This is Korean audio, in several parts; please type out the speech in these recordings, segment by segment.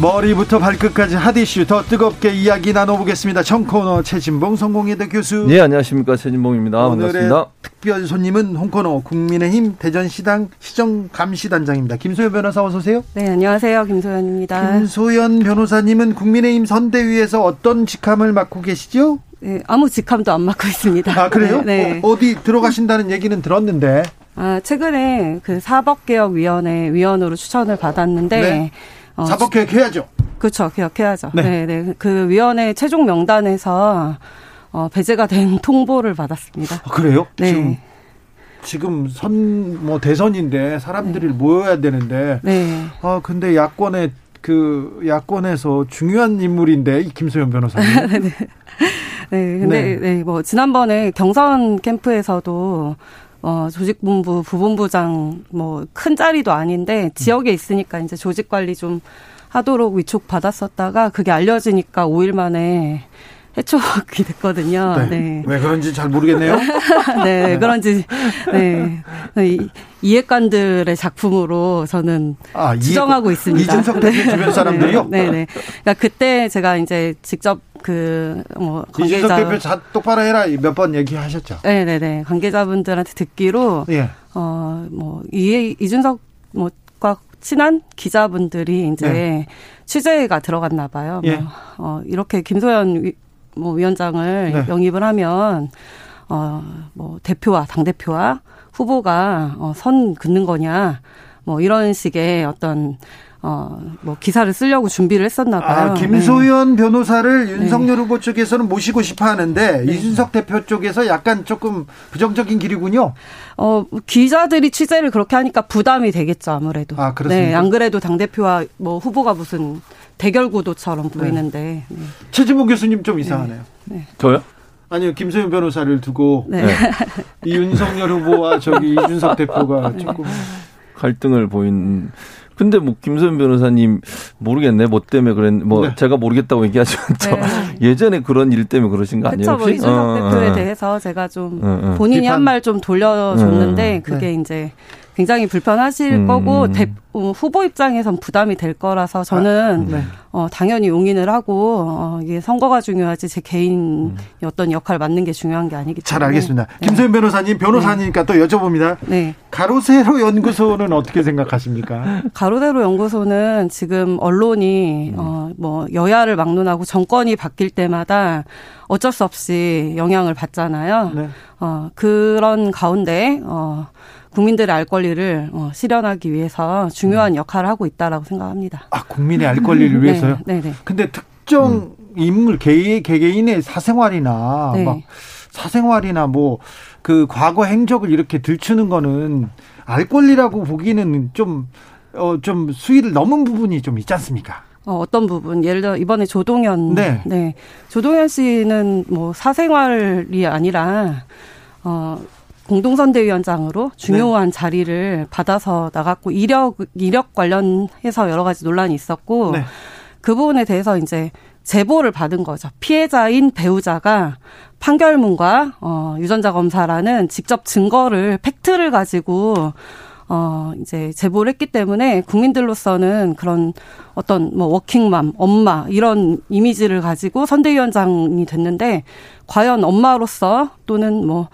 머리부터 발끝까지 핫이슈 더 뜨겁게 이야기 나눠보겠습니다. 청코너 최진봉 성공회대 교수. 네 안녕하십니까 최진봉입니다. 오늘의 반갑습니다. 특별 손님은 홍코너 국민의힘 대전시당 시정감시단장입니다. 김소연 변호사 어서 오세요. 네 안녕하세요 김소연입니다. 김소연 변호사님은 국민의힘 선대위에서 어떤 직함을 맡고 계시죠? 네, 아무 직함도 안 맡고 있습니다. 아 그래요? 네. 어, 디 들어가신다는 얘기는 들었는데. 아 최근에 그 사법개혁위원회 위원으로 추천을 받았는데. 네. 어, 사법개혁 해야죠. 그렇죠. 개혁해야죠. 네. 네. 네, 그 위원회 최종 명단에서 어, 배제가 된 통보를 받았습니다. 아, 그래요? 네. 지금 지금 선 뭐 대선인데 사람들이 모여야 되는데. 네. 아 근데 야권에 그 야권에서 중요한 인물인데 이 김소연 변호사님. 네. 네. 근데 네. 뭐 지난번에 경선 캠프에서도 어, 조직본부, 부본부장, 뭐, 큰 자리도 아닌데, 지역에 있으니까 이제 조직 관리 좀 하도록 위촉 받았었다가, 그게 알려지니까 5일 만에 해촉이 됐거든요. 네. 네. 왜 그런지 잘 모르겠네요. 네, 왜 그런지, 네. 이, 이해관들의 작품으로 저는 아, 추정하고 있습니다. 이준석 대표 주변 사람들이요? 네, 네. 그러니까 그때 제가 이제 직접 그, 뭐, 이준석 관계자. 대표 자, 똑바로 해라 몇 번 얘기하셨죠. 네 네 네. 관계자분들한테 듣기로, 예. 어, 뭐, 이, 이준석, 뭐, 과 친한 기자분들이 이제 네. 취재가 들어갔나 봐요. 예. 뭐, 어, 이렇게 김소연 위, 뭐 위원장을 네. 영입을 하면, 어, 뭐, 대표와, 당 대표와 후보가, 어, 선 긋는 거냐, 뭐, 이런 식의 어떤, 어, 뭐, 기사를 쓰려고 준비를 했었나 봐요. 아, 네. 김소연 변호사를 윤석열 후보 쪽에서는 모시고 싶어 하는데 이준석 대표 쪽에서 약간 조금 부정적인 길이군요. 어, 기자들이 취재를 그렇게 하니까 부담이 되겠죠, 아무래도. 아, 그렇습니까? 네, 안 그래도 당대표와 뭐 후보가 무슨 대결 구도처럼 보이는데. 네. 최진봉 교수님 좀 이상하네요. 저요? 아니요, 김소연 변호사를 두고 네. 이 윤석열 후보와 저기 이준석 대표가 조금 갈등을 보인. 근데 뭐 김소연 변호사님 모르겠네 뭐 때문에 그랬 뭐 네. 제가 모르겠다고 얘기하지 않죠. 네. 예전에 그런 일 때문에 그러신 거 아니에요 그쵸, 뭐? 이준석 어, 대표에 어. 대해서 제가 좀 어, 어. 본인이. 한 말 좀 돌려줬는데 음. 그게 이제 굉장히 불편하실 음. 거고 대, 어, 후보 입장에선 부담이 될 거라서 저는 네. 어, 당연히 용인을 하고 어, 이게 선거가 중요하지 제 개인 어떤 역할 맡는 게 중요한 게 아니기 때문에 잘 알겠습니다. 네. 김소연 변호사님 변호사니까 또 여쭤봅니다. 네. 가로세로 연구소는 어떻게 생각하십니까? 가로대로 연구소는 지금 언론이 어 뭐 여야를 막론하고 정권이 바뀔 때마다 어쩔 수 없이 영향을 받잖아요. 네. 어 그런 가운데 어 국민들의 알 권리를 어, 실현하기 위해서 중요한 역할을 하고 있다라고 생각합니다. 아 국민의 알 권리를 위해 서요. 네, 네. 근데 특정 인물 개 개개인의 사생활이나 네. 막 사생활이나 뭐 그 과거 행적을 이렇게 들추는 거는 알 권리라고 보기는 좀 어, 좀 수위를 넘은 부분이 좀 있지 않습니까? 어, 어떤 부분 예를 들어 이번에 조동현 네. 조동현 씨는 뭐 사생활이 아니라 어 공동선대위원장으로 중요한 자리를 받아서 나갔고 이력 이력 관련해서 여러 가지 논란이 있었고 네. 그 부분에 대해서 이제 제보를 받은 거죠. 피해자인 배우자가 판결문과 어 유전자 검사라는 직접 증거를 팩트를 가지고 어 이제 제보를 했기 때문에 국민들로서는 그런 어떤 뭐 워킹맘, 엄마 이런 이미지를 가지고 선대위원장이 됐는데 과연 엄마로서 또는 뭐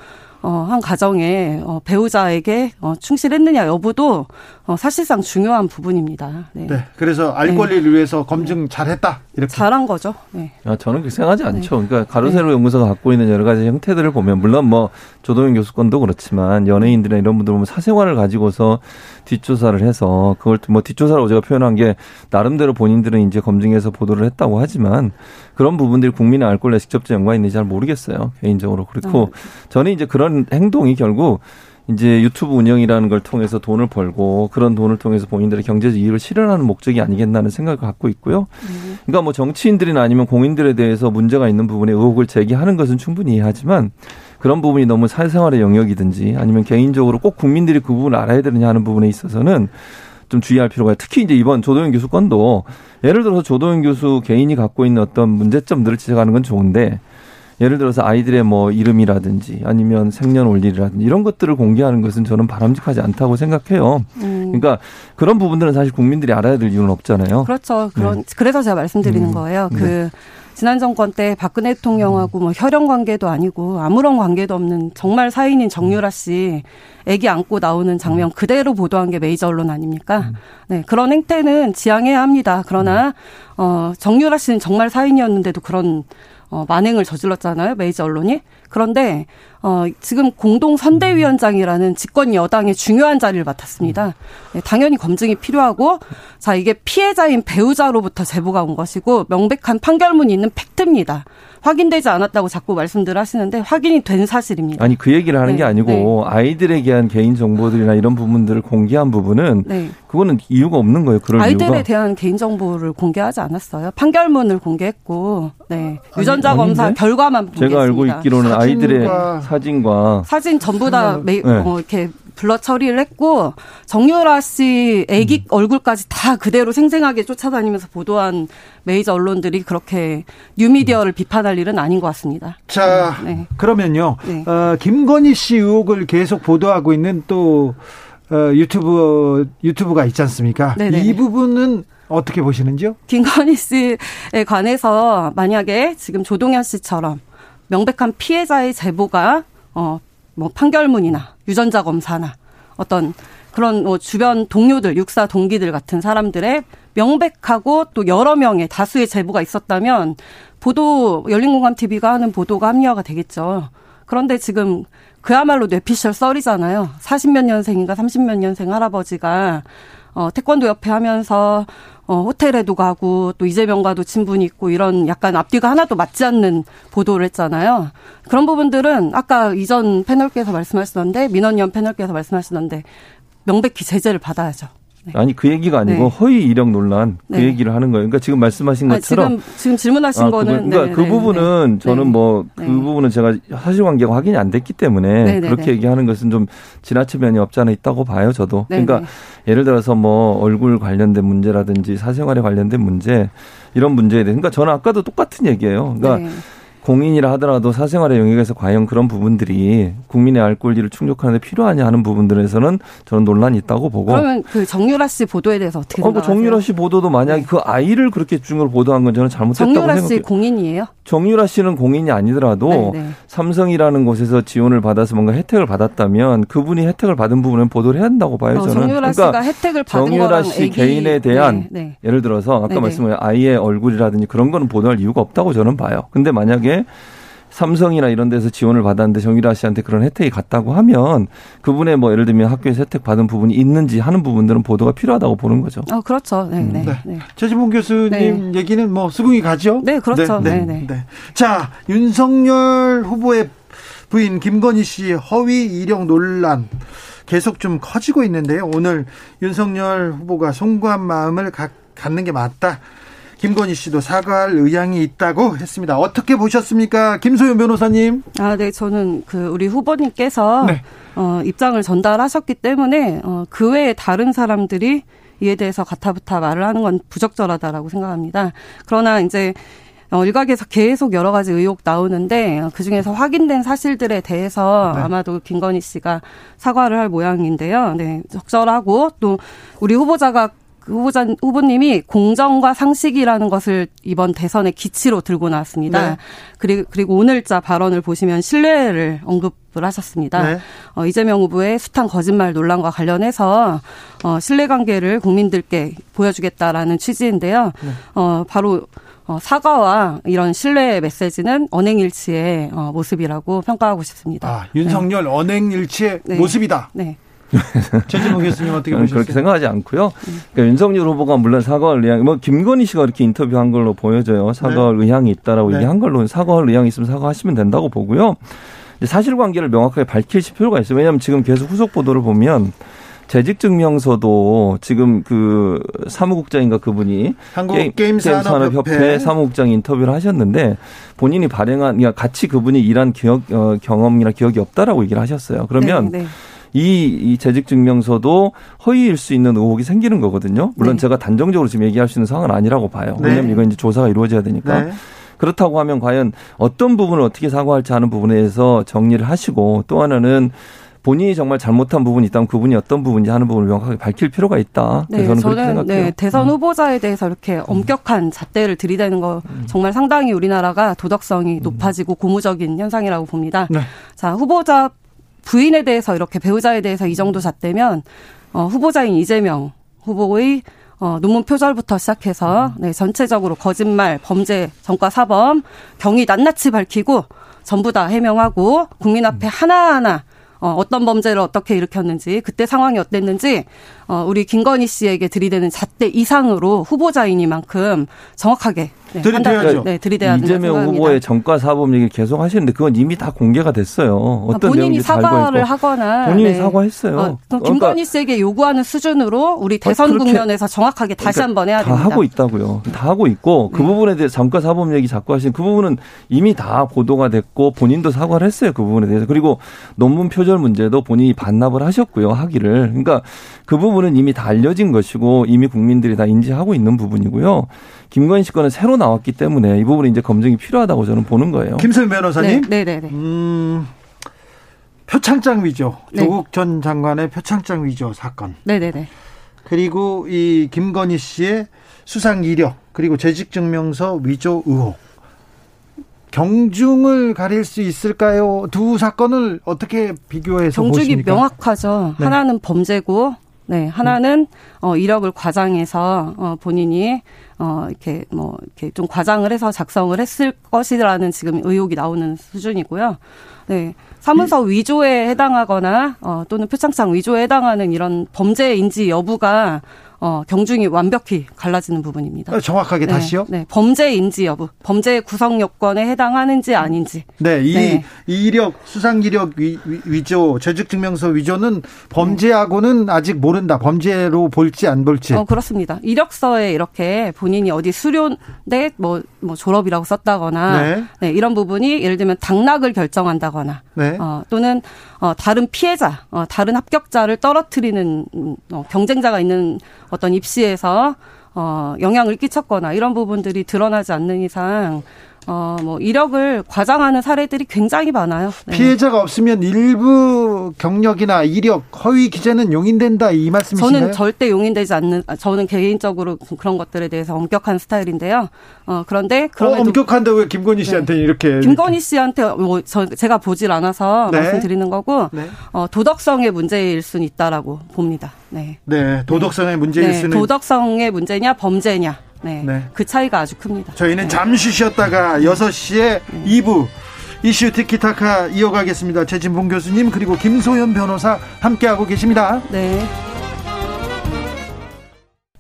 어, 한 가정의 어, 배우자에게 어, 충실했느냐 여부도 어, 사실상 중요한 부분입니다. 네. 네. 그래서 알 네. 권리를 위해서 검증 잘했다. 이렇게. 잘한 거죠. 네. 아, 저는 그렇게 생각하지 않죠. 네. 그러니까 가로세로 연구소가 갖고 있는 여러 가지 형태들을 보면 물론 뭐 조동현 교수 건도 그렇지만 연예인들이나 이런 분들 보면 사생활을 가지고서 뒷조사를 해서 그걸 뭐 뒷조사라고 제가 표현한 게 나름대로 본인들은 이제 검증해서 보도를 했다고 하지만 그런 부분들이 국민의 알 권리에 직접적 연관이 있는지 잘 모르겠어요. 개인적으로. 그렇고 저는 이제 그런 행동이 결국 이제 유튜브 운영이라는 걸 통해서 돈을 벌고 그런 돈을 통해서 본인들의 경제적 이익을 실현하는 목적이 아니겠나는 생각을 갖고 있고요. 그러니까 뭐 정치인들이나 아니면 공인들에 대해서 문제가 있는 부분에 의혹을 제기하는 것은 충분히 이해하지만 그런 부분이 너무 사회생활의 영역이든지 아니면 개인적으로 꼭 국민들이 그 부분을 알아야 되느냐 하는 부분에 있어서는 좀 주의할 필요가 있어요. 특히 이제 이번 조도영 교수 건도 예를 들어서 조도영 교수 개인이 갖고 있는 어떤 문제점들을 지적하는 건 좋은데 예를 들어서 아이들의 뭐 이름이라든지 아니면 생년월일이라든지 이런 것들을 공개하는 것은 저는 바람직하지 않다고 생각해요. 음. 그러니까 그런 부분들은 사실 국민들이 알아야 될 이유는 없잖아요. 그렇죠. 그런 네. 그래서 제가 말씀드리는 음. 거예요. 그 네. 지난 정권 때 박근혜 대통령하고 뭐 혈연 관계도 아니고 아무런 관계도 없는 정말 사인인 정유라 씨 애기 안고 나오는 장면 그대로 보도한 게 메이저 언론 아닙니까? 네, 그런 행태는 지양해야 합니다. 그러나 어 정유라 씨는 정말 사인이었는데도 그런 어, 만행을 저질렀잖아요. 메이저 언론이. 그런데 어, 지금 공동 선대위원장이라는 집권 여당의 중요한 자리를 맡았습니다. 네, 당연히 검증이 필요하고 자 이게 피해자인 배우자로부터 제보가 온 것이고 명백한 판결문이 있는 팩트입니다. 확인되지 않았다고 자꾸 말씀들 하시는데 확인이 된 사실입니다. 아니 그 얘기를 하는 네, 게 아니고 네. 아이들에게 한 개인 정보들이나 이런 부분들을 공개한 부분은 네. 그거는 이유가 없는 거예요. 그럴 아이들에 이유가. 대한 개인 정보를 공개하지 않았어요. 판결문을 공개했고 네. 유전자 아니, 검사 결과만 제가 공개했습니다. 알고 있기로는 아이들의 사진과 사진 전부 다 네. 어, 이렇게 블러 처리를 했고 정유라 씨 아기 음. 얼굴까지 다 그대로 생생하게 쫓아다니면서 보도한 메이저 언론들이 그렇게 뉴미디어를 비판할 일은 아닌 것 같습니다. 자, 네. 그러면요. 네. 어, 김건희 씨 의혹을 계속 보도하고 있는 또 어, 유튜브 유튜브가 있지 않습니까? 네네. 이 부분은 어떻게 보시는지요? 김건희 씨에 관해서 만약에 지금 조동현 씨처럼 명백한 피해자의 제보가 어, 뭐 판결문이나 유전자 검사나 어떤 그런 뭐 주변 동료들, 육사 동기들 같은 사람들의 명백하고 또 여러 명의 다수의 제보가 있었다면 보도 열린공감 TV가 하는 보도가 합리화가 되겠죠. 그런데 지금 그야말로 뇌피셜 썰이잖아요. 40몇 년생인가 30몇 년생 할아버지가 어 태권도 옆에 하면서 어, 호텔에도 가고 또 이재명과도 친분이 있고 이런 약간 앞뒤가 하나도 맞지 않는 보도를 했잖아요. 그런 부분들은 아까 이전 패널께서 말씀하시던데 민원위원 패널께서 말씀하시던데 명백히 제재를 받아야죠. 네. 아니 그 얘기가 아니고 네. 허위 이력 논란 그 네. 얘기를 하는 거예요. 그러니까 지금 말씀하신 것처럼 아, 지금 지금 질문하신 아, 거는 그러니까 그 부분은 저는 뭐 그 부분은 제가 사실관계가 확인이 안 됐기 때문에 그렇게 얘기하는 것은 좀 지나칠 면이 없지 않아 있다고 봐요. 저도 그러니까 예를 들어서 뭐 얼굴 관련된 문제라든지 사생활에 관련된 문제 이런 문제에 대해 그러니까 저는 아까도 똑같은 얘기예요. 그러니까. 공인이라 하더라도 사생활의 영역에서 과연 그런 부분들이 국민의 알 권리를 충족하는데 필요하냐 하는 부분들에서는 저는 논란이 있다고 보고. 그러면 그 정유라 씨 보도에 대해서 어떻게 어, 그 생각하세요? 정유라 씨 보도도 만약에 네. 그 아이를 그렇게 중으로 보도한 건 저는 잘못했다고 정유라 생각해요. 씨 공인이에요? 정유라 씨는 공인이 아니더라도 네네. 네. 삼성이라는 곳에서 지원을 받아서 뭔가 혜택을 받았다면 그분이 혜택을 받은 부분은 보도를 해야 한다고 봐요. 어, 저는. 정유라 그러니까 씨가 혜택을 받은 정유라 씨. 개인에 대한 네, 네. 예를 들어서 아까 말씀하신 아이의 얼굴이라든지 그런 거는 보도할 이유가 없다고 저는 봐요. 근데 만약에 삼성이나 이런 데서 지원을 받았는데 정유라 씨한테 그런 혜택이 갔다고 하면 그분의 뭐 예를 들면 학교에서 혜택 받은 부분이 있는지 하는 부분들은 보도가 필요하다고 보는 거죠. 어, 그렇죠. 네, 음. 네. 네. 네. 최지봉 교수님 네. 얘기는 뭐 수긍이 가죠? 네, 그렇죠. 네, 네. 네. 자, 윤석열 후보의 부인 김건희 씨 허위 이력 논란 계속 좀 커지고 있는데요. 오늘 윤석열 후보가 송구한 마음을 갖는 게 맞다. 김건희 씨도 사과할 의향이 있다고 했습니다. 어떻게 보셨습니까? 김소연 변호사님. 아, 네. 저는 그 우리 후보님께서 네. 어, 입장을 전달하셨기 때문에 어, 그 외에 다른 사람들이 이에 대해서 가타부타 말을 하는 건 부적절하다라고 생각합니다. 그러나 이제 어, 일각에서 계속 여러 가지 의혹 나오는데 그 중에서 확인된 사실들에 대해서 네. 아마도 김건희 씨가 사과를 할 모양인데요. 네, 적절하고 또 우리 후보자가 그 후보자 후보님이 공정과 상식이라는 것을 이번 대선의 기치로 들고 나왔습니다. 네. 그리고 그리고 오늘자 발언을 보시면 신뢰를 언급을 하셨습니다. 네. 어, 이재명 후보의 숱한 거짓말 논란과 관련해서 어, 신뢰관계를 국민들께 보여주겠다라는 취지인데요. 네. 어, 바로 어, 사과와 이런 신뢰 메시지는 언행일치의 어, 모습이라고 평가하고 싶습니다. 아, 윤석열 네. 언행일치의 네. 모습이다. 네. 최진봉 교수님 어떻게 보셨어요? 그렇게 생각하지 않고요. 그러니까 윤석열 후보가 물론 사과할 의향, 뭐 김건희 씨가 이렇게 인터뷰한 걸로 보여져요. 사과할 네. 의향이 있다라고 네. 얘기한 걸로 사과할 의향이 있으면 사과하시면 된다고 보고요. 사실관계를 명확하게 밝힐 필요가 있어요. 왜냐하면 지금 계속 후속 보도를 보면 재직 증명서도 지금 그 사무국장인가 그분이 한국 게임, 산업협회 사무국장 인터뷰를 하셨는데 본인이 발행한 그러니까 같이 그분이 일한 기억 어, 경험이나 기억이 없다라고 얘기를 하셨어요. 그러면 네, 네. 이, 이 재직 증명서도 허위일 수 있는 의혹이 생기는 거거든요. 물론 네. 제가 단정적으로 지금 얘기할 수 있는 상황은 아니라고 봐요. 네. 왜냐하면 이건 이제 조사가 이루어져야 되니까. 네. 그렇다고 하면 과연 어떤 부분을 어떻게 사과할지 하는 부분에 대해서 정리를 하시고 또 하나는 본인이 정말 잘못한 부분이 있다면 그분이 어떤 부분인지 하는 부분을 명확하게 밝힐 필요가 있다. 네, 저는, 저는. 네, 대선 음. 후보자에 대해서 이렇게 음. 엄격한 잣대를 들이대는 거 음. 정말 상당히 우리나라가 도덕성이 높아지고 고무적인 현상이라고 봅니다. 네. 자, 후보자 부인에 대해서 이렇게 배우자에 대해서 이 정도 잣대면 어, 후보자인 이재명 후보의 어, 논문 표절부터 시작해서 네, 전체적으로 거짓말, 범죄, 전과 사범, 경위 낱낱이 밝히고 전부 다 해명하고 국민 앞에 하나하나 어, 어떤 범죄를 어떻게 일으켰는지 그때 상황이 어땠는지 어, 우리 김건희 씨에게 들이대는 잣대 이상으로 후보자이니만큼 정확하게 네, 들이대야죠. 네, 들이대야 이재명 후보의 정가 사범 얘기 계속 하시는데 그건 이미 다 공개가 됐어요. 어떤 본인이 사과를 하거나 본인이 네. 사과했어요. 어, 그러니까 김건희 씨에게 요구하는 수준으로 우리 대선 국면에서 정확하게 다시 그러니까 한번 해야 다 됩니다. 다 하고 있다고요. 다 하고 있고 그 네. 부분에 대해 정가 사범 얘기 자꾸 하시는 그 부분은 이미 다 보도가 됐고 본인도 사과를 했어요. 그 부분에 대해서 그리고 논문 표절 문제도 본인이 반납을 하셨고요. 하기를 그러니까 그 부분 은 이미 다 알려진 것이고 이미 국민들이 다 인지하고 있는 부분이고요. 김건희 씨 건은 새로 나왔기 때문에 이 부분이 이제 검증이 필요하다고 저는 보는 거예요. 김소연 변호사님. 네, 네, 네. 음, 표창장 위조. 네. 조국 전 장관의 표창장 위조 사건. 네, 네, 네. 그리고 이 김건희 씨의 수상 이력 그리고 재직 증명서 위조 의혹. 경중을 가릴 수 있을까요? 두 사건을 어떻게 비교해서 경중이 보십니까? 명확하죠. 네. 하나는 범죄고 네, 하나는 어 이력을 과장해서 어 본인이 어 이렇게 뭐 이렇게 좀 과장을 해서 작성을 했을 것이라는 지금 의혹이 나오는 수준이고요. 네. 사문서 위조에 해당하거나 어 또는 표창장 위조에 해당하는 이런 범죄 인지 여부가 어, 경중이 완벽히 갈라지는 부분입니다. 어, 정확하게 네, 다시요? 네, 범죄 인지 여부, 범죄 구성 요건에 해당하는지 아닌지. 네, 이 네. 이력 수상 이력 위, 조 재직 증명서 위조는 범죄하고는 아직 모른다. 범죄로 볼지 안 볼지. 어, 그렇습니다. 이력서에 이렇게 본인이 어디 수료대 뭐, 뭐 졸업이라고 썼다거나 네. 네, 이런 부분이 예를 들면 당락을 결정한다거나 네. 어, 또는 어, 다른 피해자, 어, 다른 합격자를 떨어뜨리는 어, 경쟁자가 있는 어떤 입시에서 어, 영향을 끼쳤거나 이런 부분들이 드러나지 않는 이상 어, 뭐, 이력을 과장하는 사례들이 굉장히 많아요. 네. 피해자가 없으면 일부 경력이나 이력, 허위 기재는 용인된다 이 말씀이신가요? 저는 절대 용인되지 않는, 아, 저는 개인적으로 그런 것들에 대해서 엄격한 스타일인데요. 어, 그런데. 어, 엄격한데 왜 김건희 네. 씨한테 네. 이렇게. 김건희 씨한테 뭐, 저, 제가 보질 않아서 네. 말씀드리는 거고, 네. 어, 도덕성의 문제일 수는 있다라고 봅니다. 네. 네, 도덕성의 문제일 네. 수는. 도덕성의 문제냐, 범죄냐. 네. 네. 그 차이가 아주 큽니다. 저희는 네. 잠시 쉬었다가 6시에 네. 2부 이슈 티키타카 이어가겠습니다. 최진봉 교수님 그리고 김소연 변호사 함께하고 계십니다. 네.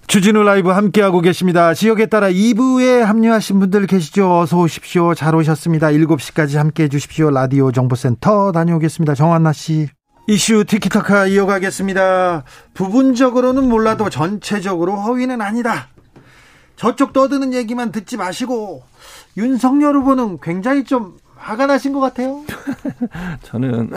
주진우 라이브 함께하고 계십니다. 지역에 따라 2부에 합류하신 분들 계시죠? 어서 오십시오. 잘 오셨습니다. 7시까지 함께해 주십시오. 라디오 정보센터 다녀오겠습니다. 정한나 씨. 이슈 티키타카 이어가겠습니다. 부분적으로는 몰라도 전체적으로 허위는 아니다. 저쪽 떠드는 얘기만 듣지 마시고 윤석열 후보는 굉장히 좀 화가 나신 것 같아요. 저는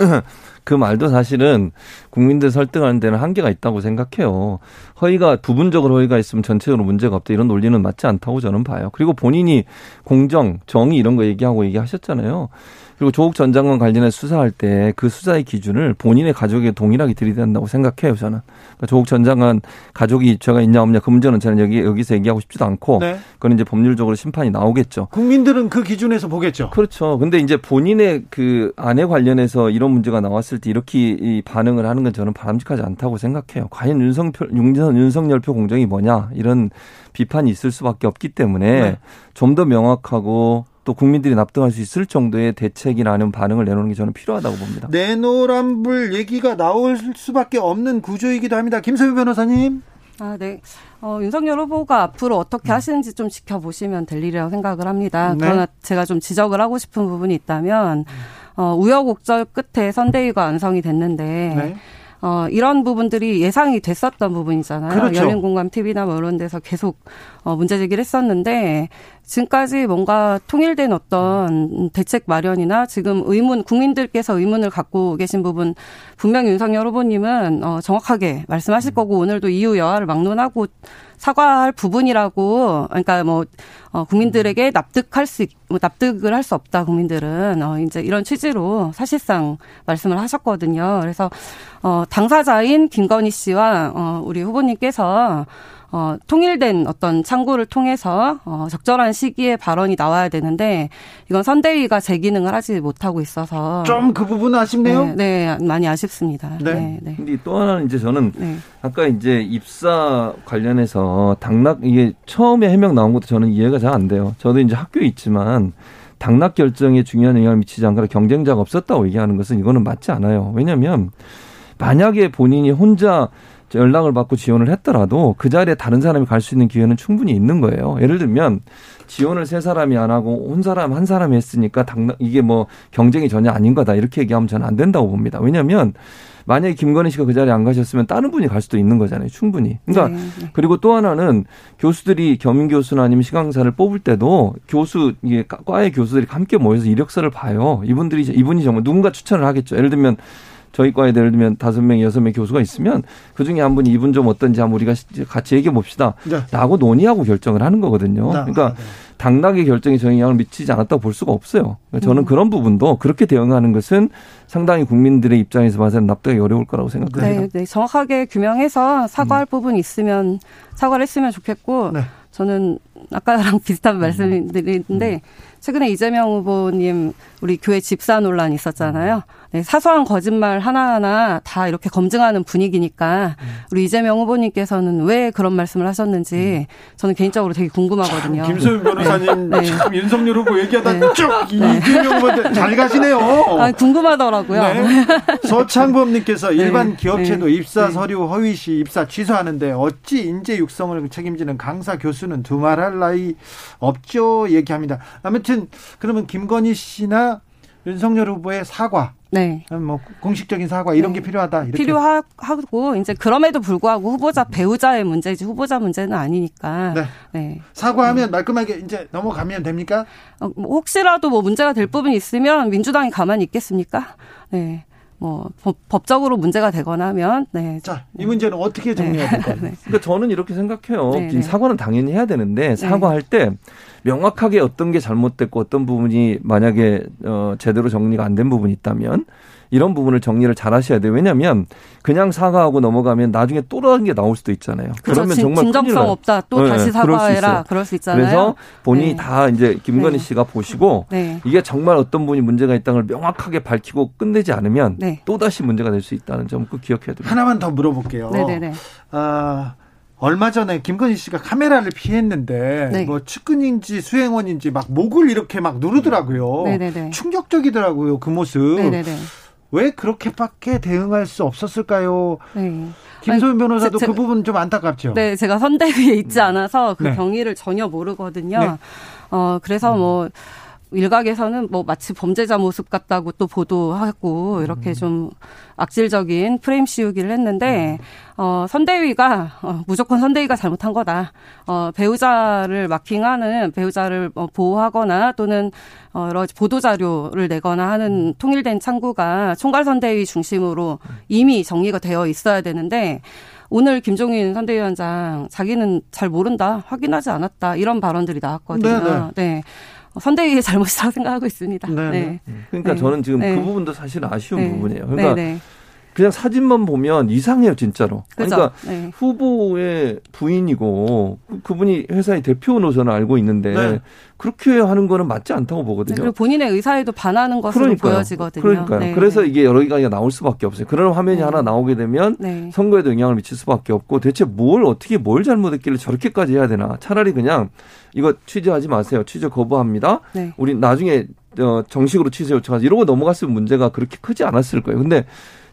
그 말도 사실은 국민들 설득하는 데는 한계가 있다고 생각해요. 허위가 부분적으로 허위가 있으면 전체적으로 문제가 없다 이런 논리는 맞지 않다고 저는 봐요. 그리고 본인이 공정, 정의 이런 거 얘기하고 얘기하셨잖아요. 그리고 조국 전 장관 관련해 수사할 때 그 수사의 기준을 본인의 가족에 동일하게 들이댄다고 생각해요, 저는. 그러니까 조국 전 장관 가족이 죄가 있냐 없냐 그 문제는 저는 여기 여기서 얘기하고 싶지도 않고 네. 그건 이제 법률적으로 심판이 나오겠죠. 국민들은 그 기준에서 보겠죠. 그렇죠. 근데 이제 본인의 그 아내 관련해서 이런 문제가 나왔을 때 이렇게 이 반응을 하는 건 저는 바람직하지 않다고 생각해요. 과연 윤석표, 윤석열 표 공정이 뭐냐 이런 비판이 있을 수밖에 없기 때문에 네. 좀더 명확하고 또 국민들이 납득할 수 있을 정도의 대책이라는 반응을 내놓는 게 저는 필요하다고 봅니다. 내노란불 얘기가 나올 수밖에 없는 구조이기도 합니다. 김소유 변호사님. 아, 네. 어, 윤석열 후보가 앞으로 어떻게 음. 하시는지 좀 지켜보시면 될 일이라고 생각을 합니다. 네. 그러나 제가 좀 지적을 하고 싶은 부분이 있다면, 어, 우여곡절 끝에 선대위가 완성이 됐는데 네. 어, 이런 부분들이 예상이 됐었던 부분이잖아요. 그렇죠. 열린 공감 TV나 뭐 이런 데서 계속 어, 문제 제기를 했었는데 지금까지 뭔가 통일된 어떤 대책 마련이나 지금 의문 국민들께서 의문을 갖고 계신 부분 분명 윤석열 후보님은 어, 정확하게 말씀하실 거고 오늘도 이후 여하를 막론하고 사과할 부분이라고 그러니까 뭐 어, 국민들에게 납득할 수 뭐 납득을 할 수 없다 국민들은 어, 이제 이런 취지로 사실상 말씀을 하셨거든요. 그래서 어, 당사자인 김건희 씨와 어, 우리 후보님께서 어, 통일된 어떤 창구를 통해서 어, 적절한 시기에 발언이 나와야 되는데 이건 선대위가 제 기능을 하지 못하고 있어서 좀 그 부분은 아쉽네요. 네, 네, 많이 아쉽습니다. 네. 네, 네. 근데 또 하나는 이제 저는 네. 아까 이제 입사 관련해서 당락 이게 처음에 해명 나온 것도 저는 이해가 잘 안 돼요. 저도 이제 학교에 있지만 당락 결정에 중요한 영향을 미치지 않거나 경쟁자가 없었다고 얘기하는 것은 이거는 맞지 않아요. 왜냐하면 만약에 본인이 혼자 연락을 받고 지원을 했더라도 그 자리에 다른 사람이 갈 수 있는 기회는 충분히 있는 거예요. 예를 들면 지원을 세 사람이 안 하고 온 사람 한 사람이 했으니까 당 이게 뭐 경쟁이 전혀 아닌 거다 이렇게 얘기하면 저는 안 된다고 봅니다. 왜냐하면 만약에 김건희 씨가 그 자리에 안 가셨으면 다른 분이 갈 수도 있는 거잖아요. 충분히. 그러니까 네, 네. 그리고 또 하나는 교수들이 겸임 교수나 아니면 시강사를 뽑을 때도 교수 이게 과의 교수들이 함께 모여서 이력서를 봐요. 이분들이 이분이 정말 누군가 추천을 하겠죠. 예를 들면 저희 과에 예를 들면 다섯 명, 여섯 명 교수가 있으면 그 중에 한 분이 이분 좀 어떤지 한번 우리가 같이 얘기해 봅시다. 네. 라고 논의하고 결정을 하는 거거든요. 네. 그러니까 네. 당락의 결정이 저희 영향을 미치지 않았다고 볼 수가 없어요. 그러니까 저는 음. 그런 부분도 그렇게 대응하는 것은 상당히 국민들의 입장에서 봐서는 납득이 어려울 거라고 생각합니다. 네, 네. 정확하게 규명해서 사과할 음. 부분 있으면 사과를 했으면 좋겠고 네. 저는 아까랑 비슷한 음. 말씀드리는데 음. 최근에 이재명 후보님 우리 교회 집사 논란 있었잖아요. 네, 사소한 거짓말 하나하나 다 이렇게 검증하는 분위기니까 음. 우리 이재명 후보님께서는 왜 그런 말씀을 하셨는지 저는 개인적으로 되게 궁금하거든요. 김소연 변호사님 네. 참 윤석열 후보 얘기하다 네. 쭉 네. 이재명 후보한테 잘 가시네요. 아, 궁금하더라고요. 네. 서창범님께서 네. 일반 기업체도 입사 서류 허위 시 입사 취소하는데 어찌 인재 육성을 책임지는 강사 교수는 두말할 나이 없죠 얘기합니다. 아무튼 그러면 김건희 씨나 윤석열 후보의 사과 네. 뭐 공식적인 사과 이런 네. 게 필요하다. 이렇게. 필요하고 이제 그럼에도 불구하고 후보자 배우자의 문제지 후보자 문제는 아니니까. 네. 네. 사과하면 네. 말끔하게 이제 넘어가면 됩니까? 어, 뭐 혹시라도 뭐 문제가 될 부분이 있으면 민주당이 가만히 있겠습니까? 네. 뭐 법, 적으로 문제가 되거나 하면 네. 자, 이 문제는 어떻게 정리해야 될까요? 네. 그러니까 저는 이렇게 생각해요. 네, 사과는 당연히 해야 되는데 사과할 때 명확하게 어떤 게 잘못됐고 어떤 부분이 만약에 어 제대로 정리가 안 된 부분이 있다면 이런 부분을 정리를 잘 하셔야 돼요. 왜냐하면 그냥 사과하고 넘어가면 나중에 또 다른 게 나올 수도 있잖아요. 그렇죠. 그러면 정말 진정성 없다. 또 네, 다시 사과해라. 그럴 수, 있잖아요. 그래서 본인이 네. 다 이제 김건희 네. 씨가 보시고 네. 이게 정말 어떤 분이 문제가 있다는 걸 명확하게 밝히고 끝내지 않으면 네. 또 다시 문제가 될 수 있다는 점 꼭 기억해야 됩니다. 하나만 더 물어볼게요. 네네네. 아. 얼마 전에 김건희 씨가 카메라를 피했는데 네. 뭐 측근인지 수행원인지 막 목을 이렇게 막 누르더라고요. 네네네. 충격적이더라고요 그 모습. 네네네. 왜 그렇게밖에 대응할 수 없었을까요? 네. 김소연 변호사도 제, 그 부분 좀 안타깝죠. 네, 제가 선대위에 있지 않아서 그 네. 경위를 전혀 모르거든요. 네. 어 그래서 뭐. 일각에서는 뭐 마치 범죄자 모습 같다고 또 보도하고 이렇게 음. 좀 악질적인 프레임 씌우기를 했는데 어 선대위가 어, 무조건 선대위가 잘못한 거다. 어 배우자를 마킹하는 배우자를 어, 보호하거나 또는 어 여러 보도 자료를 내거나 하는 통일된 창구가 총괄 선대위 중심으로 이미 정리가 되어 있어야 되는데 오늘 김종인 선대위원장 자기는 잘 모른다, 확인하지 않았다 이런 발언들이 나왔거든요. 네네. 네. 네. 선대위의 잘못이라고 생각하고 있습니다. 네. 네. 그러니까 네. 저는 지금 그 네. 부분도 사실 아쉬운 네. 부분이에요. 그러니까 네, 그냥 사진만 보면 이상해요, 진짜로. 그죠? 그러니까 네. 후보의 부인이고 그분이 회사의 대표로 저는 알고 있는데 네. 그렇게 하는 거는 맞지 않다고 보거든요. 네, 그리고 본인의 의사에도 반하는 것으로 그러니까요. 보여지거든요. 그러니까요. 네. 그래서 이게 여러 가지가 나올 수밖에 없어요. 그런 화면이 네. 하나 나오게 되면 네. 선거에도 영향을 미칠 수밖에 없고 대체 뭘 어떻게 뭘 잘못했길래 저렇게까지 해야 되나? 차라리 그냥 이거 취재하지 마세요. 취재 거부합니다. 우리 나중에 어, 정식으로 취재 요청하지 이러고 넘어갔으면 문제가 그렇게 크지 않았을 거예요. 근데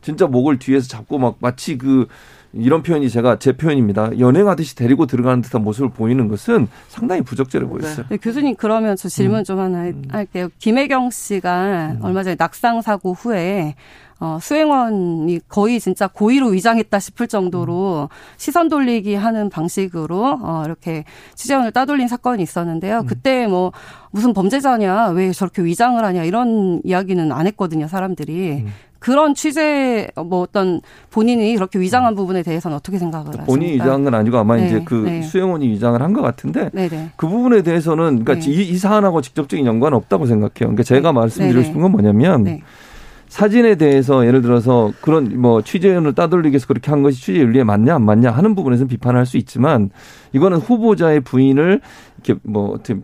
진짜 목을 뒤에서 잡고 막 마치 그 이런 표현이 제가 제 표현입니다. 연행하듯이 데리고 들어가는 듯한 모습을 보이는 것은 상당히 부적절해 보였어요. 네, 교수님 그러면 저 질문 음. 좀 하나 음. 할게요. 김혜경 씨가 음. 얼마 전에 낙상 사고 후에 어, 수행원이 거의 진짜 고의로 위장했다 싶을 정도로 시선 돌리기 하는 방식으로 어, 이렇게 취재원을 따돌린 사건이 있었는데요. 음. 그때 뭐 무슨 범죄자냐, 왜 저렇게 위장을 하냐 이런 이야기는 안 했거든요, 사람들이. 음. 그런 취재 뭐 어떤 본인이 그렇게 위장한 부분에 대해서는 어떻게 생각을 하십니까? 본인이 위장한 건 아니고 아마 네, 이제 그 네. 수행원이 위장을 한 것 같은데. 네. 그 부분에 대해서는 그러니까 네. 이, 이, 사안하고 직접적인 연관은 없다고 생각해요. 그러니까 제가 네. 말씀드리고 네, 싶은 건 뭐냐면 사진에 대해서 예를 들어서 그런 뭐 취재원을 따돌리기 위해서 그렇게 한 것이 취재 윤리에 맞냐 안 맞냐 하는 부분에서는 비판할 수 있지만 이거는 후보자의 부인을 이렇게 뭐 어떻게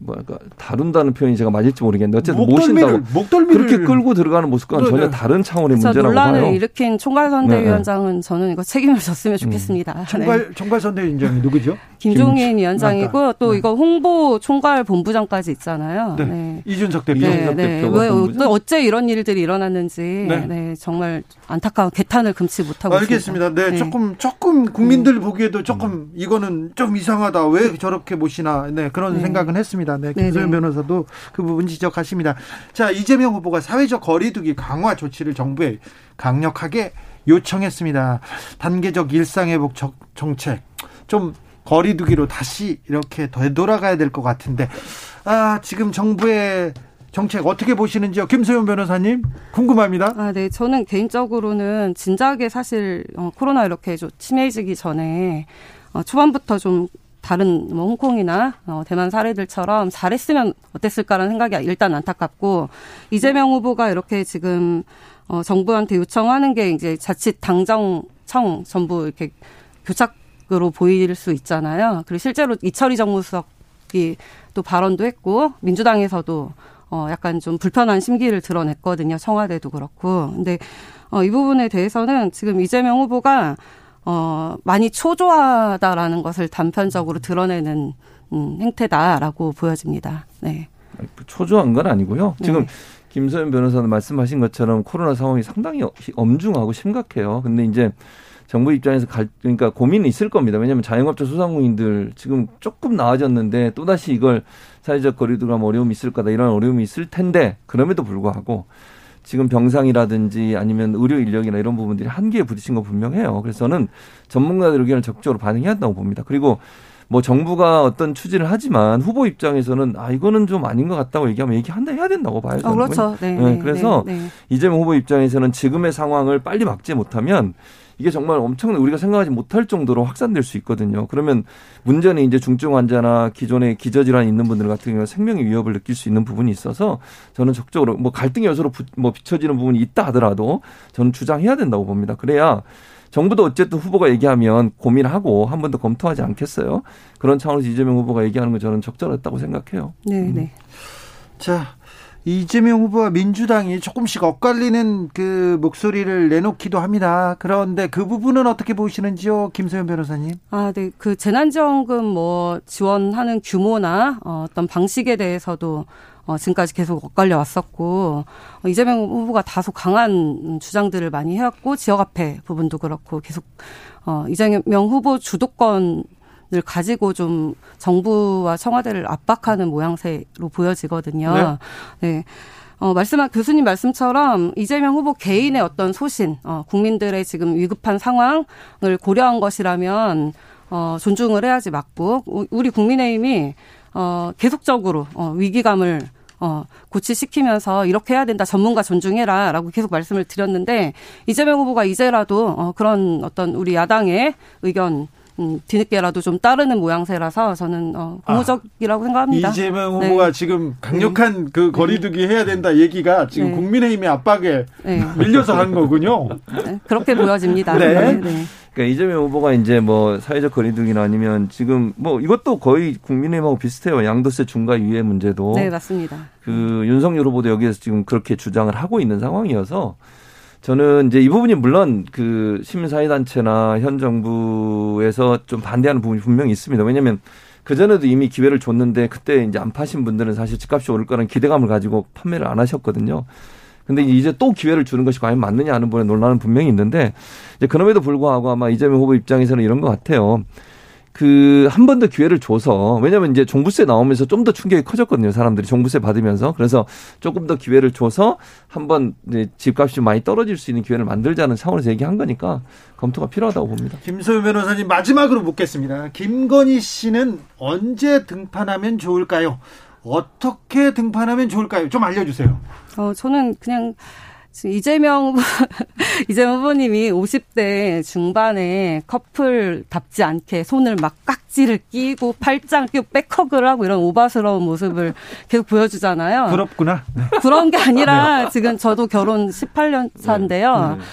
뭐랄까 다룬다는 표현이 제가 맞을지 모르겠는데 어쨌든 모신다고 목덜미를 그렇게 끌고 들어가는 모습과는 네, 전혀 네. 다른 차원의 문제라고 논란을 봐요. 일으킨 총괄선대위원장은 네, 네. 저는 이거 책임을 졌으면 음. 좋겠습니다. 음. 총괄 총괄선대위원장이 누구죠? 김종인 위원장이고 아, 또 네. 이거 홍보 총괄 본부장까지 있잖아요. 네. 이준석 대표. 네, 네. 왜 어째 이런 일들이 일어났는지 네. 정말 안타까운 개탄을 금치 못하고 알겠습니다. 있습니다. 네, 조금 조금 국민들 음. 보기에도 조금 이거는 좀 이상하다. 왜 저렇게 모시나. 네, 그런 네. 생각은 했습니다. 네, 김소연 변호사도 그 부분 지적하십니다. 자, 이재명 후보가 사회적 거리두기 강화 조치를 정부에 강력하게 요청했습니다. 단계적 일상회복 정책 좀 거리두기로 다시 이렇게 되돌아가야 될 것 같은데 아 지금 정부의 정책 어떻게 보시는지요, 김소연 변호사님 궁금합니다. 아, 네, 저는 개인적으로는 진작에 사실 어, 코로나 이렇게 좀 치매해지기 전에 어, 초반부터 좀 다른 뭐 홍콩이나 어, 대만 사례들처럼 잘했으면 어땠을까라는 생각이 일단 안타깝고 이재명 후보가 이렇게 지금 어, 정부한테 요청하는 게 이제 자칫 당정청 전부 이렇게 교착으로 보일 수 있잖아요. 그리고 실제로 이철희 정무수석이 또 발언도 했고 민주당에서도 어, 약간 좀 불편한 심기를 드러냈거든요. 청와대도 그렇고. 근데 어, 이 부분에 대해서는 지금 이재명 후보가 어, 많이 초조하다라는 것을 단편적으로 드러내는 음, 행태다라고 보여집니다. 네. 초조한 건 아니고요. 네. 지금 네. 김소연 변호사는 말씀하신 것처럼 코로나 상황이 상당히 엄중하고 심각해요. 근데 이제 정부 입장에서 갈, 그러니까 고민이 있을 겁니다. 왜냐하면 자영업자 소상공인들 지금 조금 나아졌는데 또다시 이걸 사회적 거리두기하면 어려움이 있을 거다 이런 어려움이 있을 텐데 그럼에도 불구하고 지금 병상이라든지 아니면 의료 인력이나 이런 부분들이 한계에 부딪힌 거 분명해요. 그래서 저는 전문가들 의견을 적극적으로 반영해야 한다고 봅니다. 그리고 뭐 정부가 어떤 추진을 하지만 후보 입장에서는 아 이거는 좀 아닌 것 같다고 얘기하면 얘기한다 해야 된다고 봐요. 어, 그렇죠. 네, 네, 그래서 네, 네. 이재명 후보 입장에서는 지금의 상황을 빨리 막지 못하면 이게 정말 엄청난 우리가 생각하지 못할 정도로 확산될 수 있거든요. 그러면 문제는 이제 중증 환자나 기존에 기저질환 있는 분들 같은 경우 생명의 위협을 느낄 수 있는 부분이 있어서 저는 적극적으로 뭐 갈등 요소로 뭐 비춰지는 부분이 있다 하더라도 저는 주장해야 된다고 봅니다. 그래야 정부도 어쨌든 후보가 얘기하면 고민하고 한 번 더 검토하지 않겠어요. 그런 차원에서 이재명 후보가 얘기하는 건 저는 적절했다고 생각해요. 네, 네. 음. 자, 이재명 후보와 민주당이 조금씩 엇갈리는 그 목소리를 내놓기도 합니다. 그런데 그 부분은 어떻게 보시는지요, 김소연 변호사님? 아, 네. 그 재난지원금 뭐 지원하는 규모나 어, 어떤 방식에 대해서도 어, 지금까지 계속 엇갈려 왔었고 어, 이재명 후보가 다소 강한 주장들을 많이 해왔고 지역 화폐 부분도 그렇고 계속 어, 이재명 후보 주도권 을 가지고 좀 정부와 청와대를 압박하는 모양새로 보여지거든요. 네. 네. 어, 말씀한 교수님 말씀처럼 이재명 후보 개인의 어떤 소신, 어, 국민들의 지금 위급한 상황을 고려한 것이라면 어, 존중을 해야지 맞고 우리 국민의힘이 어, 계속적으로 어, 위기감을 어, 고치시키면서 이렇게 해야 된다. 전문가 존중해라. 라고 계속 말씀을 드렸는데, 이재명 후보가 이제라도, 어, 그런 어떤 우리 야당의 의견, 음, 뒤늦게라도 좀 따르는 모양새라서 저는 어, 고무적이라고 아, 생각합니다. 이재명 네. 후보가 네. 지금 강력한 네. 그 거리두기 해야 된다 얘기가 지금 네. 국민의힘의 압박에 네. 밀려서 한 거군요. 네, 그렇게 보여집니다. 네. 그러니까 이재명 후보가 이제 뭐 사회적 거리두기나 아니면 지금 뭐 이것도 거의 국민의힘하고 비슷해요. 양도세 중과 유예 문제도. 네, 맞습니다. 그 윤석열 후보도 여기에서 지금 그렇게 주장을 하고 있는 상황이어서 저는 이제 이 부분이 물론 그 시민사회단체나 현 정부에서 좀 반대하는 부분이 분명히 있습니다. 왜냐하면 그전에도 이미 기회를 줬는데 그때 이제 안 파신 분들은 사실 집값이 오를 거라는 기대감을 가지고 판매를 안 하셨거든요. 근데 이제 또 기회를 주는 것이 과연 맞느냐 하는 분의 논란은 분명히 있는데 이제 그럼에도 불구하고 아마 이재명 후보 입장에서는 이런 것 같아요. 그 한 번 더 기회를 줘서 왜냐하면 이제 종부세 나오면서 좀 더 충격이 커졌거든요 사람들이 종부세 받으면서 그래서 조금 더 기회를 줘서 한번 이제 집값이 좀 많이 떨어질 수 있는 기회를 만들자는 차원에서 얘기한 거니까 검토가 필요하다고 봅니다. 김소연 변호사님 마지막으로 묻겠습니다. 김건희 씨는 언제 등판하면 좋을까요? 어떻게 등판하면 좋을까요? 좀 알려주세요. 어 저는 그냥 이재명 후보, 이재명 후보님이 50대 중반에 커플답지 않게 손을 막 깍지를 끼고 팔짱 끼고 백허그를 하고 이런 오바스러운 모습을 계속 보여주잖아요. 부럽구나. 네. 그런 게 아니라 지금 저도 결혼 18년 차인데요. 네.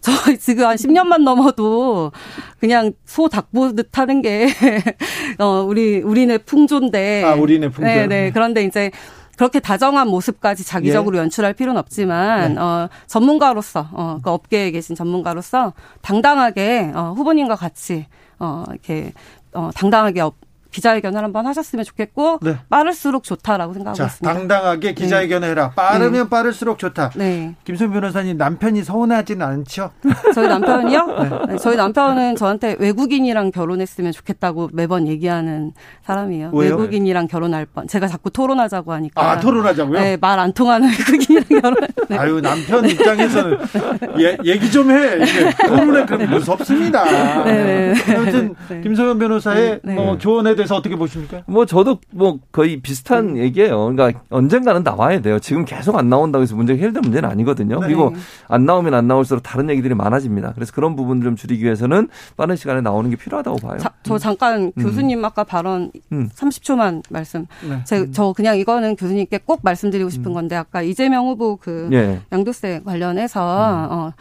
저 지금 한 10년만 넘어도 그냥 소 닭보듯 하는 게, 어, 우리, 우리네 풍조인데. 아, 우리네 풍조. 네네. 네. 그런데 이제 그렇게 다정한 모습까지 작위적으로 예. 연출할 필요는 없지만 네. 어 전문가로서 어 그 업계에 계신 전문가로서 당당하게 어 후보님과 같이 어 이렇게 어 당당하게 업, 기자회견을 한번 하셨으면 좋겠고 네. 빠를수록 좋다라고 생각하고 자, 있습니다. 당당하게 기자회견을 해라. 빠르면 네. 빠를수록 좋다. 네. 김선 변호사님 남편이 서운하지는 않죠? 저희 남편이요? 네. 네. 저희 남편은 저한테 외국인이랑 결혼했으면 좋겠다고 매번 얘기하는 사람이에요. 왜요? 외국인이랑 결혼할 뻔. 제가 자꾸 토론하자고 하니까. 아 토론하자고요? 네, 말 안 통하는 외국인이랑 결혼. 네. 아유 남편 입장에서는 예, 얘기 좀 해. 토론에 그럼 무섭습니다. 네. 아무튼 김소연 변호사의 뭐 조언에 대해서 대해서 어떻게 보십니까? 뭐 저도 뭐 거의 비슷한 음. 얘기예요. 그러니까 언젠가는 나와야 돼요. 지금 계속 안 나온다고 해서 문제가 해결될 문제는 아니거든요. 네. 그리고 안 나오면 안 나올수록 다른 얘기들이 많아집니다. 그래서 그런 부분을 좀 줄이기 위해서는 빠른 시간에 나오는 게 필요하다고 봐요. 자, 저 음. 잠깐 음. 교수님 아까 발언 음. 30초만 말씀. 네. 제, 저 그냥 이거는 교수님께 꼭 말씀드리고 싶은 음. 건데 아까 이재명 후보 그 예. 양도세 관련해서 음. 어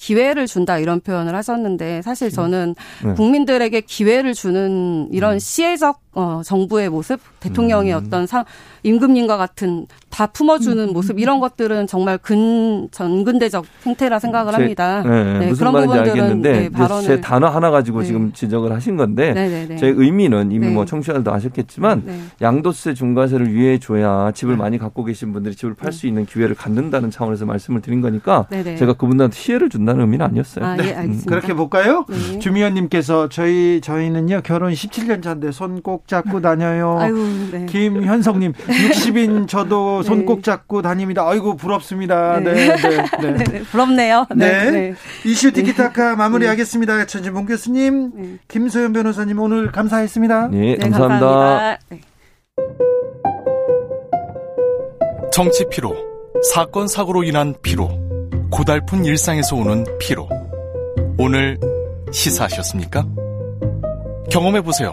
기회를 준다 이런 표현을 하셨는데 사실 저는 네. 국민들에게 기회를 주는 이런 음. 시혜적 어, 정부의 모습, 대통령의 음. 어떤 상, 임금님과 같은 다 품어주는 음. 모습 이런 것들은 정말 근 전근대적 행태라 생각을 제, 합니다. 네, 네, 무슨 그런 말인지 알겠는데 네, 발언을, 제 단어 하나 가지고 네. 지금 지적을 하신 건데 네, 네, 네. 제 의미는 이미 뭐 청취자들도 아셨겠지만 양도세 중과세를 유예해 줘야 집을 많이 갖고 계신 분들이 집을 팔 수 있는 기회를 갖는다는 차원에서 말씀을 드린 거니까 제가 그분들한테 시혜를 준다는 의미는 아니었어요. 아, 예, 음. 그렇게 볼까요? 주미연님께서 저희 저희는요 결혼 17년 차인데 손꼭 잡고 다녀요. 아이고, 김현성님 60인 저도 손 꼭 잡고 다닙니다. 아이고 부럽습니다. 네, 네, 네. 네. 부럽네요. 네. 네. 이슈 티키타카 마무리하겠습니다. 전진봉 교수님, 김소연 변호사님 오늘 감사했습니다. 네, 감사합니다. 감사합니다. 정치 피로, 사건 사고로 인한 피로, 고달픈 일상에서 오는 피로. 오늘 시사하셨습니까? 경험해 보세요.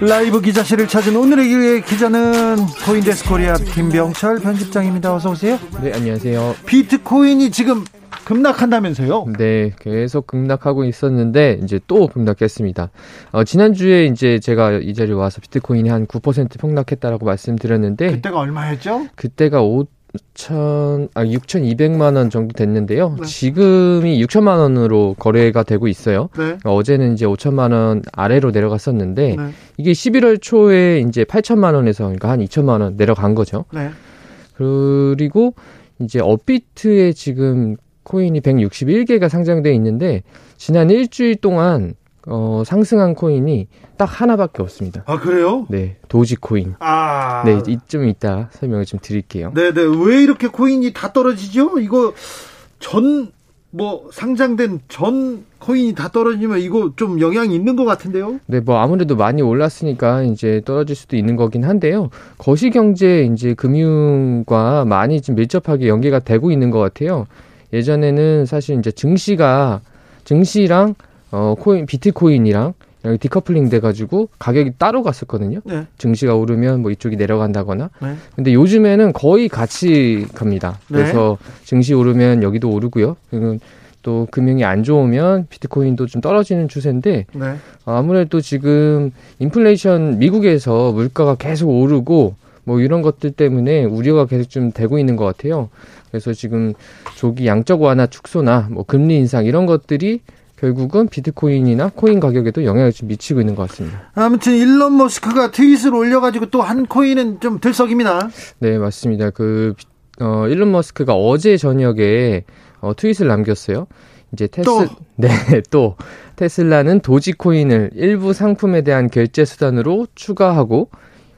라이브 기자실을 찾은 오늘의 기자는 코인데스크 코리아 김병철 편집장입니다. 어서 오세요. 네, 안녕하세요. 비트코인이 지금 급락한다면서요? 네, 계속 급락하고 있었는데 이제 또 급락했습니다. 어, 지난주에 이제 제가 이 자리에 와서 비트코인이 한 9% 폭락했다라고 말씀드렸는데 그때가 얼마였죠? 그때가 5 6 천 아 6,200만 원 정도 됐는데요. 네. 지금이 6천만 원으로 거래가 되고 있어요. 네. 어제는 이제 5천만 원 아래로 내려갔었는데 네. 이게 11월 초에 이제 8천만 원에서 그러니까 한 2천만 원 내려간 거죠. 네. 그리고 이제 업비트에 지금 코인이 161개가 상장돼 있는데 지난 일주일 동안 어, 상승한 코인이 딱 하나밖에 없습니다. 아, 그래요? 네. 도지코인. 아. 네, 좀 이따 설명을 좀 드릴게요. 네네. 네. 왜 이렇게 코인이 다 떨어지죠? 이거 전, 뭐, 상장된 전 코인이 다 떨어지면 이거 좀 영향이 있는 것 같은데요? 네, 뭐 아무래도 많이 올랐으니까 이제 떨어질 수도 있는 거긴 한데요. 거시경제 이제 금융과 많이 좀 밀접하게 연계가 되고 있는 것 같아요. 예전에는 사실 이제 증시가 증시랑 어, 코인, 비트코인이랑 디커플링 돼가지고 가격이 따로 갔었거든요. 네. 증시가 오르면 뭐 이쪽이 내려간다거나. 네. 근데 요즘에는 거의 같이 갑니다. 네. 그래서 네. 증시 오르면 여기도 오르고요. 또 금융이 안 좋으면 비트코인도 좀 떨어지는 추세인데 네. 아무래도 지금 인플레이션 미국에서 물가가 계속 오르고 뭐 이런 것들 때문에 우려가 계속 좀 되고 있는 것 같아요. 그래서 지금 조기 양적 완화 축소나 뭐 금리 인상 이런 것들이 결국은 비트코인이나 코인 가격에도 영향을 좀 미치고 있는 것 같습니다. 아무튼 일론 머스크가 트윗을 올려가지고 또 한 코인은 좀 들썩입니다. 네, 맞습니다. 그 어, 일론 머스크가 어제 저녁에 어, 트윗을 남겼어요. 이제 테스 또. 네, 또 테슬라는 도지코인을 일부 상품에 대한 결제 수단으로 추가하고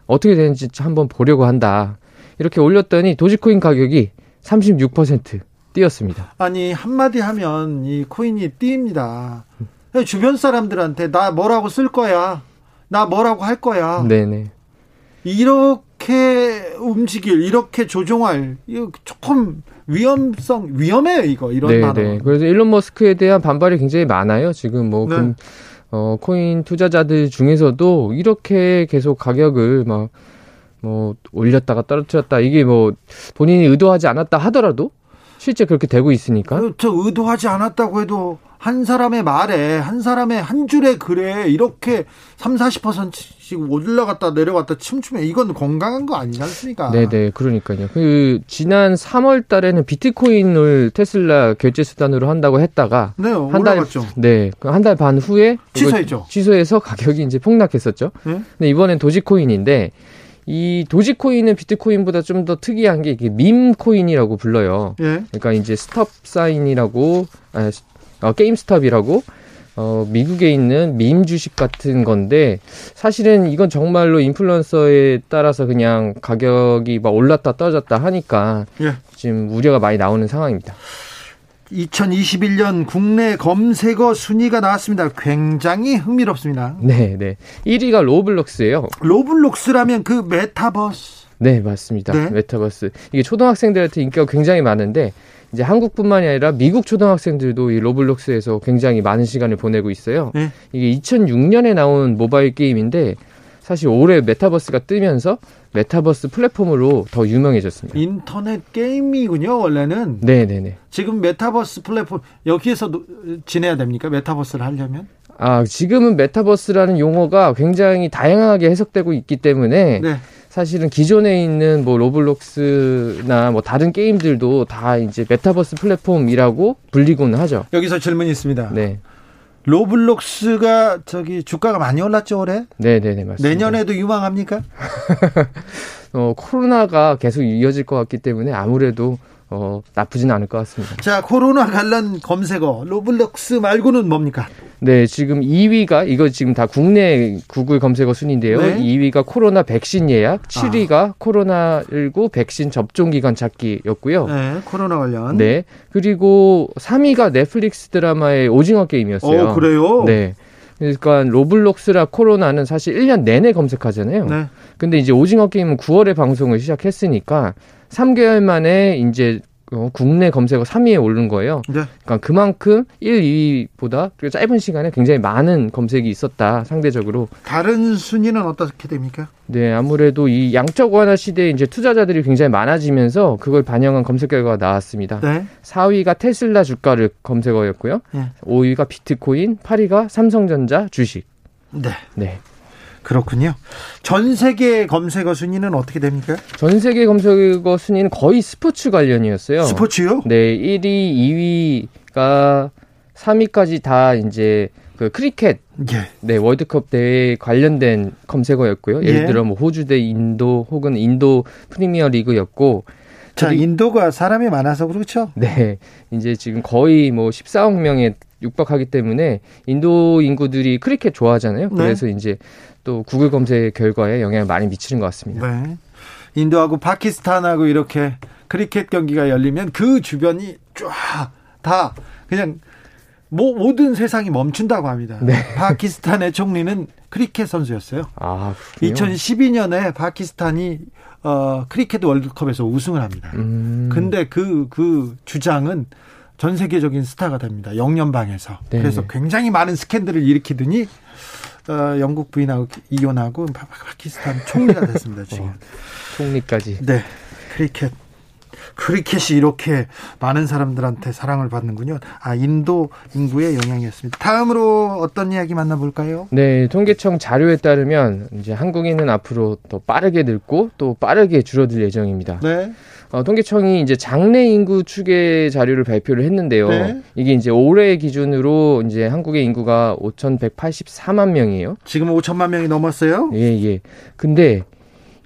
어떻게 되는지 한번 보려고 한다. 이렇게 올렸더니 도지코인 가격이 36% 뛰었습니다. 아니 한마디 하면 이 코인이 뜁니다. 주변 사람들한테 나 뭐라고 쓸 거야. 나 뭐라고 할 거야. 네네. 이렇게 움직일, 이렇게 조종할, 이거 조금 위험성, 위험해요, 이거, 이런 네네. 단어. 그래서 일론 머스크에 대한 반발이 굉장히 많아요. 지금 뭐, 네. 금, 어, 코인 투자자들 중에서도 이렇게 계속 가격을 막, 뭐, 올렸다가 떨어뜨렸다. 이게 뭐, 본인이 의도하지 않았다 하더라도 실제 그렇게 되고 있으니까. 저 의도하지 않았다고 해도 한 사람의 말에 한 사람의 한 줄의 글에 이렇게 3, 40%씩 올라갔다 내려갔다 춤추면 이건 건강한 거 아니지 않습니까? 네, 네. 그러니까요. 그 지난 3월 달에는 비트코인을 테슬라 결제 수단으로 한다고 했다가 네, 한 달, 네. 그한달 반 후에 취소했죠. 취소해서 가격이 이제 폭락했었죠. 네? 근데 이번엔 도지코인인데 이 도지코인은 비트코인보다 좀 더 특이한 게 이게 밈 코인이라고 불러요. 예. 그러니까 이제 스톱 사인이라고 아, 어, 게임 스톱이라고 어, 미국에 있는 밈 주식 같은 건데 사실은 이건 정말로 인플루언서에 따라서 그냥 가격이 막 올랐다 떨어졌다 하니까 예. 지금 우려가 많이 나오는 상황입니다. 2021년 국내 검색어 순위가 나왔습니다. 굉장히 흥미롭습니다. 네, 네. 1위가 로블록스예요. 로블록스라면 그 메타버스. 네, 맞습니다. 네. 메타버스. 이게 초등학생들한테 인기가 굉장히 많은데 이제 한국뿐만이 아니라 미국 초등학생들도 이 로블록스에서 굉장히 많은 시간을 보내고 있어요. 네. 이게 2006년에 나온 모바일 게임인데 사실 올해 메타버스가 뜨면서 메타버스 플랫폼으로 더 유명해졌습니다. 인터넷 게임이군요, 원래는. 네 네 네. 지금 메타버스 플랫폼, 여기에서 지내야 됩니까? 메타버스를 하려면? 아, 지금은 메타버스라는 용어가 굉장히 다양하게 해석되고 있기 때문에 네. 사실은 기존에 있는 뭐 로블록스나 뭐 다른 게임들도 다 이제 메타버스 플랫폼이라고 불리곤 하죠. 여기서 질문이 있습니다. 네. 로블록스가 저기 주가가 많이 올랐죠 올해? 네네네 맞습니다. 내년에도 유망합니까? 어 코로나가 계속 이어질 것 같기 때문에 아무래도 어, 나쁘진 않을 것 같습니다. 자, 코로나 관련 검색어 로블록스 말고는 뭡니까? 네, 지금 2위가 이거 지금 다 국내 구글 검색어 순인데요. 네? 2위가 코로나 백신 예약, 7위가 아. 코로나19 백신 접종 기간 찾기였고요. 네, 코로나 관련. 네. 그리고 3위가 넷플릭스 드라마의 오징어 게임이었어요. 어, 그래요? 네. 그러니까 로블록스라 코로나는 사실 1년 내내 검색하잖아요. 네. 근데 이제 오징어 게임은 9월에 방송을 시작했으니까 3개월 만에 이제 어, 국내 검색어 3위에 오른 거예요. 네. 그러니까 그만큼 1, 2위보다 짧은 시간에 굉장히 많은 검색이 있었다 상대적으로. 다른 순위는 어떻게 됩니까? 네, 아무래도 이 양적 완화 시대에 이제 투자자들이 굉장히 많아지면서 그걸 반영한 검색 결과가 나왔습니다. 네. 4위가 테슬라 주가를 검색어였고요. 네. 5위가 비트코인, 8위가 삼성전자 주식. 네. 네. 그렇군요. 전 세계 검색어 순위는 어떻게 됩니까? 전 세계 검색어 순위는 거의 스포츠 관련이었어요. 스포츠요? 네, 1위, 2위가 3위까지 다 이제 그 크리켓 예. 네 월드컵 대회 관련된 검색어였고요. 예를 예. 들어 뭐 호주 대 인도 혹은 인도 프리미어 리그였고 자 인도가 사람이 많아서 그렇죠. 네 이제 지금 거의 뭐 14억 명에 육박하기 때문에 인도 인구들이 크리켓 좋아하잖아요. 네. 그래서 네. 이제 또 구글 검색 결과에 영향을 많이 미치는 것 같습니다. 네. 인도하고 파키스탄하고 이렇게 크리켓 경기가 열리면 그 주변이 쫙 다 그냥 뭐 모든 세상이 멈춘다고 합니다. 네. 파키스탄의 총리는 크리켓 선수였어요. 아, 2012년에 파키스탄이 어, 크리켓 월드컵에서 우승을 합니다. 음. 근데 그, 그 주장은 전 세계적인 스타가 됩니다. 영연방에서. 네. 그래서 굉장히 많은 스캔들을 일으키더니 어, 영국 부인하고 이혼하고 파키스탄 총리가 됐습니다. 지금. 어, 총리까지. 네. 크리켓. 크리켓이 이렇게 많은 사람들한테 사랑을 받는군요. 아, 인도 인구의 영향이었습니다. 다음으로 어떤 이야기 만나볼까요? 네, 통계청 자료에 따르면 이제 한국인은 앞으로 더 빠르게 늙고 또 빠르게 줄어들 예정입니다. 네. 어, 통계청이 이제 장래 인구 추계 자료를 발표를 했는데요. 네. 이게 이제 올해 기준으로 이제 한국의 인구가 5,184만 명이에요. 지금 5천만 명이 넘었어요? 예, 예. 근데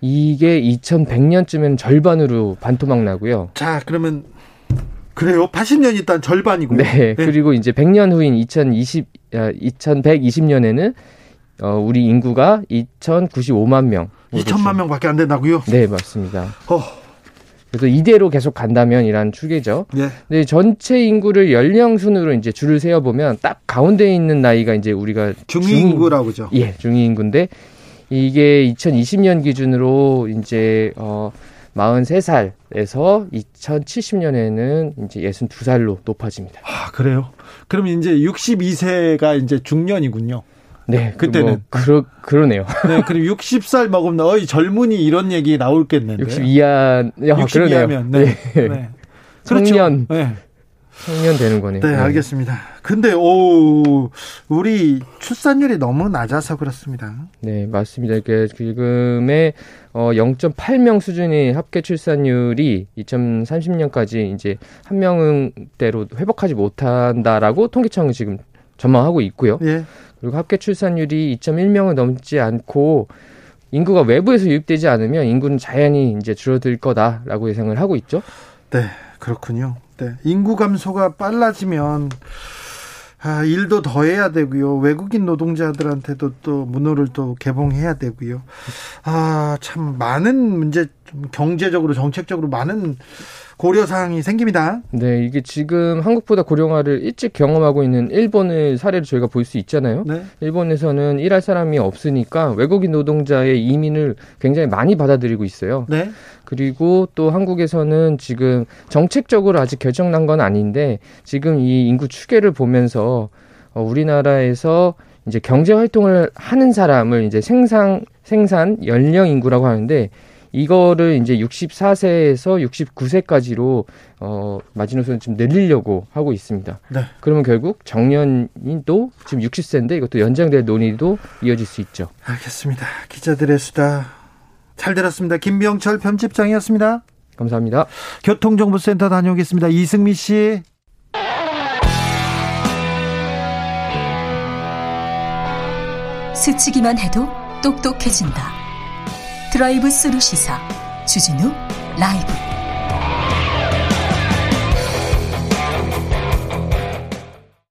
이게 2100년쯤엔 절반으로 반토막 나고요. 자, 그러면 그래요? 80년 일단 절반이고. 네, 네. 그리고 이제 100년 후인 2020 2120년에는 어, 우리 인구가 2,095만 명. 2천만 명밖에 안 된다고요? 네, 맞습니다. 어. 그래서 이대로 계속 간다면 이란 추계죠. 예. 근데 전체 인구를 연령 순으로 이제 줄을 세어 보면 딱 가운데 있는 나이가 이제 우리가 중위 인구라고 죠 예, 중위 인구인데 이게 2020년 기준으로 이제 어 43살에서 2070년에는 이제 62살로 높아집니다. 아, 그래요? 그럼 이제 62세가 이제 중년이군요. 네, 그때는 뭐 그러 그러네요. 네, 그리고 60살 먹으면 어이 젊은이 이런 얘기 나올겠는데. 60 이하, 야, 60 이하면 네. 네. 네. 청년. 그렇죠. 네. 청년 되는 거네요. 네, 알겠습니다. 근데 오 우리 출산율이 너무 낮아서 그렇습니다. 네, 맞습니다. 이게 지금의 어 0.8명 수준의 합계 출산율이 2030년까지 이제 한 명대로 회복하지 못한다라고 통계청은 지금 전망하고 있고요. 예. 그리고 합계 출산율이 2.1명을 넘지 않고 인구가 외부에서 유입되지 않으면 인구는 자연히 이제 줄어들 거다라고 예상을 하고 있죠. 네, 그렇군요. 네, 인구 감소가 빨라지면 아, 일도 더 해야 되고요. 외국인 노동자들한테도 또 문호를 또 개봉해야 되고요. 아, 참 많은 문제 좀 경제적으로 정책적으로 많은 고려 사항이 생깁니다. 네, 이게 지금 한국보다 고령화를 일찍 경험하고 있는 일본의 사례를 저희가 볼 수 있잖아요. 네. 일본에서는 일할 사람이 없으니까 외국인 노동자의 이민을 굉장히 많이 받아들이고 있어요. 네. 그리고 또 한국에서는 지금 정책적으로 아직 결정난 건 아닌데 지금 이 인구 추계를 보면서 어, 우리나라에서 이제 경제 활동을 하는 사람을 이제 생산 생산 연령 인구라고 하는데 이거를 이제 64세에서 69세까지로 어 마지노선을 좀 늘리려고 하고 있습니다. 네. 그러면 결국 정년도 지금 60세인데 이것도 연장될 논의도 이어질 수 있죠. 알겠습니다. 기자들의 수다 잘 들었습니다. 김병철 편집장이었습니다. 감사합니다. 교통정보센터 다녀오겠습니다. 이승미 씨. 스치기만 해도 똑똑해진다. 드라이브 스루 시사 주진우 라이브